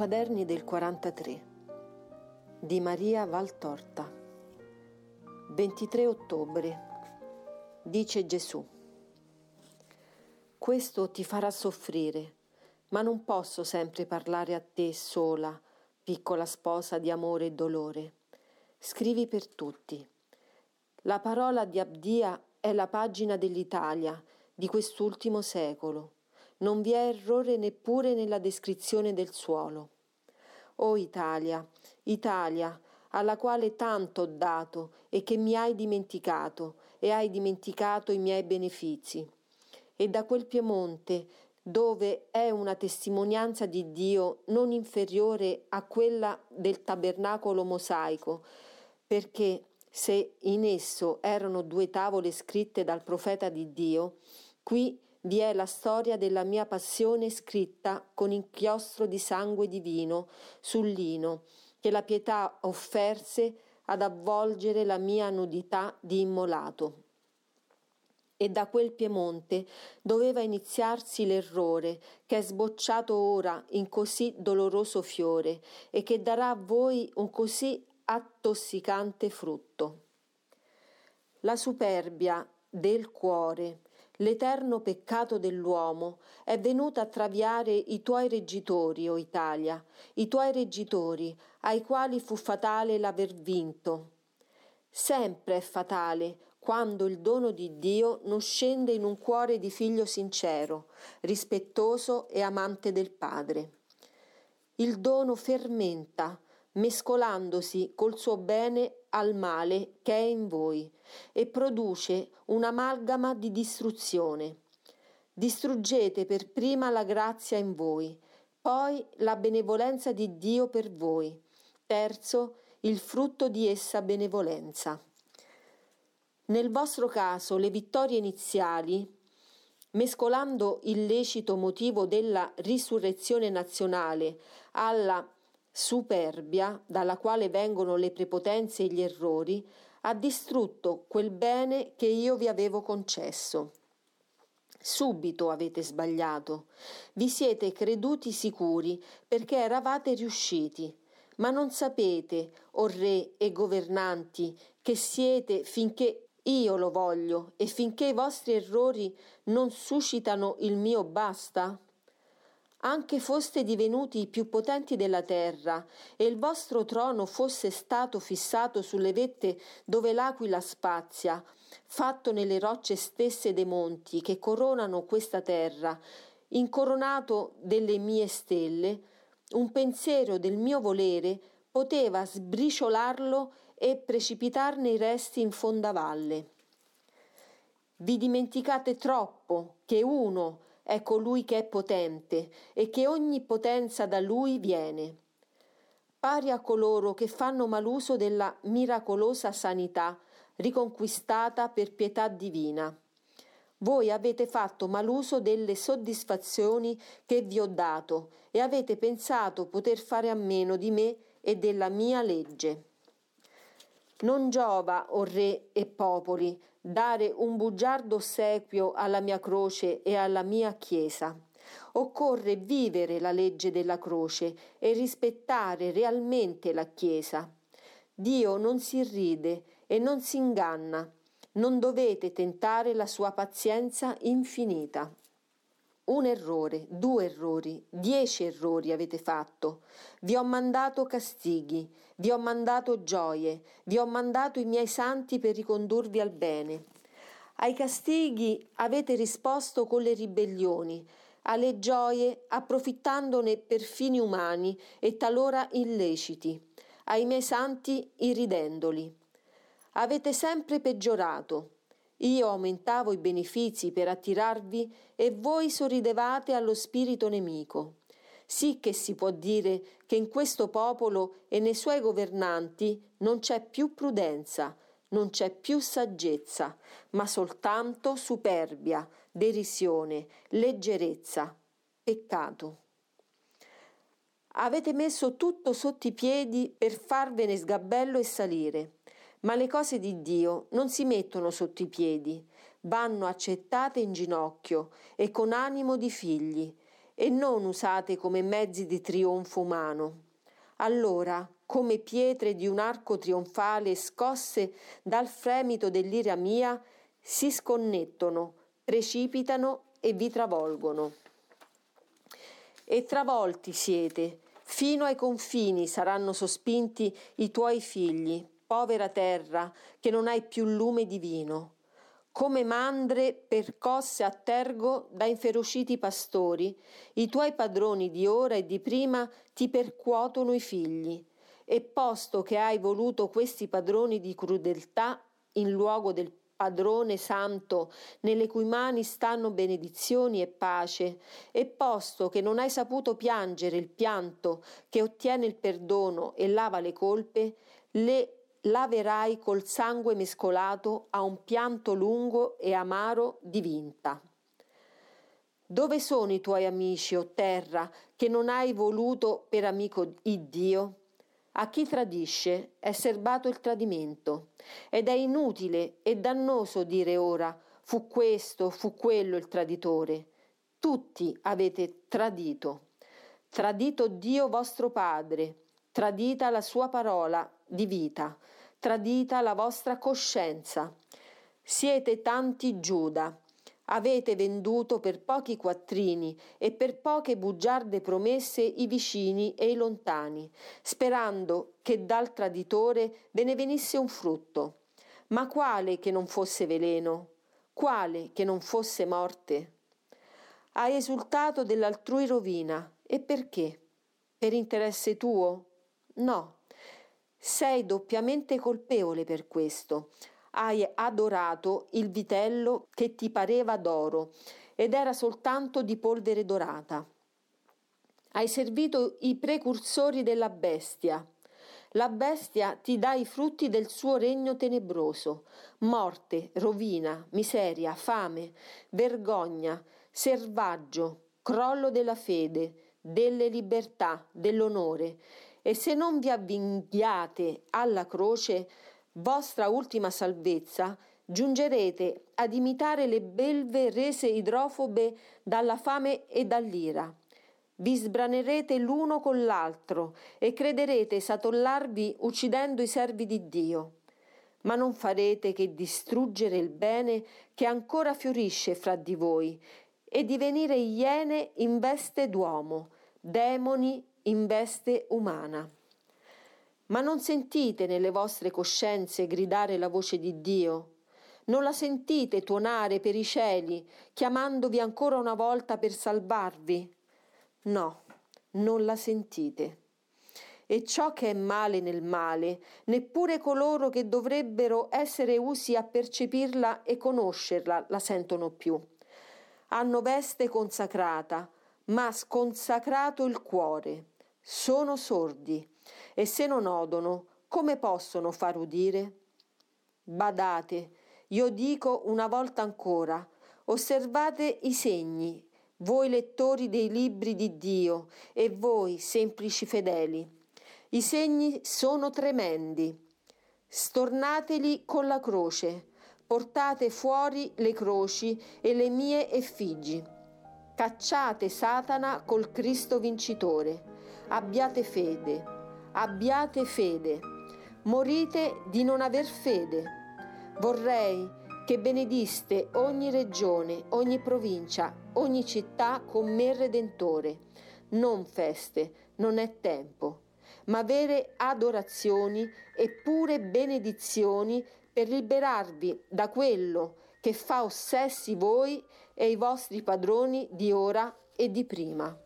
quaderni del 43 di Maria Valtorta. 23 ottobre dice Gesù. Questo ti farà soffrire ma non posso sempre parlare a te sola piccola sposa di amore e dolore. Scrivi per tutti. La parola di Abdia è la pagina dell'Italia di quest'ultimo secolo non vi è errore neppure nella descrizione del suolo. O Italia, Italia, alla quale tanto ho dato e che mi hai dimenticato e hai dimenticato i miei benefici. E da quel Piemonte, dove è una testimonianza di Dio non inferiore a quella del tabernacolo mosaico, perché se in esso erano due tavole scritte dal profeta di Dio, qui vi è la storia della mia passione scritta con inchiostro di sangue divino sul lino, che la pietà offerse ad avvolgere la mia nudità di immolato. E da quel Piemonte doveva iniziarsi l'errore che è sbocciato ora in così doloroso fiore e che darà a voi un così attossicante frutto. La superbia del cuore, L'eterno peccato dell'uomo è venuto a traviare i tuoi reggitori, o Italia, i tuoi reggitori, ai quali fu fatale l'aver vinto. Sempre è fatale quando il dono di Dio non scende in un cuore di figlio sincero, rispettoso e amante del Padre. Il dono fermenta, mescolandosi col suo bene al male che è in voi e produce un'amalgama di distruzione. Distruggete per prima la grazia in voi, poi la benevolenza di Dio per voi. Terzo, il frutto di essa benevolenza. Nel vostro caso le vittorie iniziali, mescolando il lecito motivo della risurrezione nazionale alla superbia dalla quale vengono le prepotenze e gli errori, ha distrutto quel bene che io vi avevo concesso. Subito avete sbagliato, vi siete creduti sicuri perché eravate riusciti, ma non sapete, o re e governanti, che siete finché io lo voglio e finché i vostri errori non suscitano il mio basta? Anche foste divenuti i più potenti della terra e il vostro trono fosse stato fissato sulle vette dove l'aquila spazia, fatto nelle rocce stesse dei monti che coronano questa terra, incoronato delle mie stelle, un pensiero del mio volere poteva sbriciolarlo e precipitarne i resti in fondavalle. Vi dimenticate troppo che uno, è colui che è potente e che ogni potenza da lui viene. Pari a coloro che fanno maluso della miracolosa sanità riconquistata per pietà divina. Voi avete fatto maluso delle soddisfazioni che vi ho dato e avete pensato poter fare a meno di me e della mia legge. Non giova, o re e popoli, dare un bugiardo ossequio alla mia croce e alla mia Chiesa. Occorre vivere la legge della croce e rispettare realmente la Chiesa. Dio non si ride e non si inganna. Non dovete tentare la sua pazienza infinita un errore, due errori, dieci errori avete fatto. Vi ho mandato castighi, vi ho mandato gioie, vi ho mandato i miei santi per ricondurvi al bene. Ai castighi avete risposto con le ribellioni, alle gioie approfittandone per fini umani e talora illeciti, ai miei santi irridendoli. Avete sempre peggiorato io aumentavo i benefici per attirarvi e voi sorridevate allo spirito nemico. Sì che si può dire che in questo popolo e nei suoi governanti non c'è più prudenza, non c'è più saggezza, ma soltanto superbia, derisione, leggerezza, peccato. Avete messo tutto sotto i piedi per farvene sgabello e salire. Ma le cose di Dio non si mettono sotto i piedi, vanno accettate in ginocchio e con animo di figli, e non usate come mezzi di trionfo umano. Allora, come pietre di un arco trionfale scosse dal fremito dell'ira mia, si sconnettono, precipitano e vi travolgono. E travolti siete, fino ai confini saranno sospinti i tuoi figli, povera terra, che non hai più lume divino. Come mandre percosse a tergo da inferociti pastori, i tuoi padroni di ora e di prima ti percuotono i figli. E posto che hai voluto questi padroni di crudeltà in luogo del padrone santo, nelle cui mani stanno benedizioni e pace, e posto che non hai saputo piangere il pianto che ottiene il perdono e lava le colpe, le laverai col sangue mescolato a un pianto lungo e amaro di vinta. Dove sono i tuoi amici, o terra, che non hai voluto per amico Iddio? A chi tradisce è serbato il tradimento, ed è inutile e dannoso dire ora fu questo, fu quello il traditore. Tutti avete tradito. Tradito Dio vostro Padre, tradita la sua parola di vita, tradita la vostra coscienza. Siete tanti Giuda, avete venduto per pochi quattrini e per poche bugiarde promesse i vicini e i lontani, sperando che dal traditore ve ne venisse un frutto. Ma quale che non fosse veleno? Quale che non fosse morte? Hai esultato dell'altrui rovina. E perché? Per interesse tuo? No. Sei doppiamente colpevole per questo. Hai adorato il vitello che ti pareva d'oro ed era soltanto di polvere dorata. Hai servito i precursori della bestia. La bestia ti dà i frutti del suo regno tenebroso, morte, rovina, miseria, fame, vergogna, servaggio, crollo della fede, delle libertà, dell'onore, e se non vi avvinghiate alla croce, vostra ultima salvezza, giungerete ad imitare le belve rese idrofobe dalla fame e dall'ira. Vi sbranerete l'uno con l'altro e crederete satollarvi uccidendo i servi di Dio. Ma non farete che distruggere il bene che ancora fiorisce fra di voi e divenire iene in veste d'uomo, demoni in veste umana. Ma non sentite nelle vostre coscienze gridare la voce di Dio? Non la sentite tuonare per i cieli, chiamandovi ancora una volta per salvarvi? No, non la sentite. E ciò che è male nel male, neppure coloro che dovrebbero essere usi a percepirla e conoscerla la sentono più. Hanno veste consacrata, ma sconsacrato il cuore sono sordi e se non odono, come possono far udire? Badate, io dico una volta ancora, osservate i segni, voi lettori dei libri di Dio e voi semplici fedeli. I segni sono tremendi. Stornateli con la croce, portate fuori le croci e le mie effigi. Cacciate Satana col Cristo vincitore abbiate fede, abbiate fede, morite di non aver fede. Vorrei che benediste ogni regione, ogni provincia, ogni città con me Redentore. Non feste, non è tempo, ma vere adorazioni e pure benedizioni per liberarvi da quello che fa ossessi voi e i vostri padroni di ora e di prima.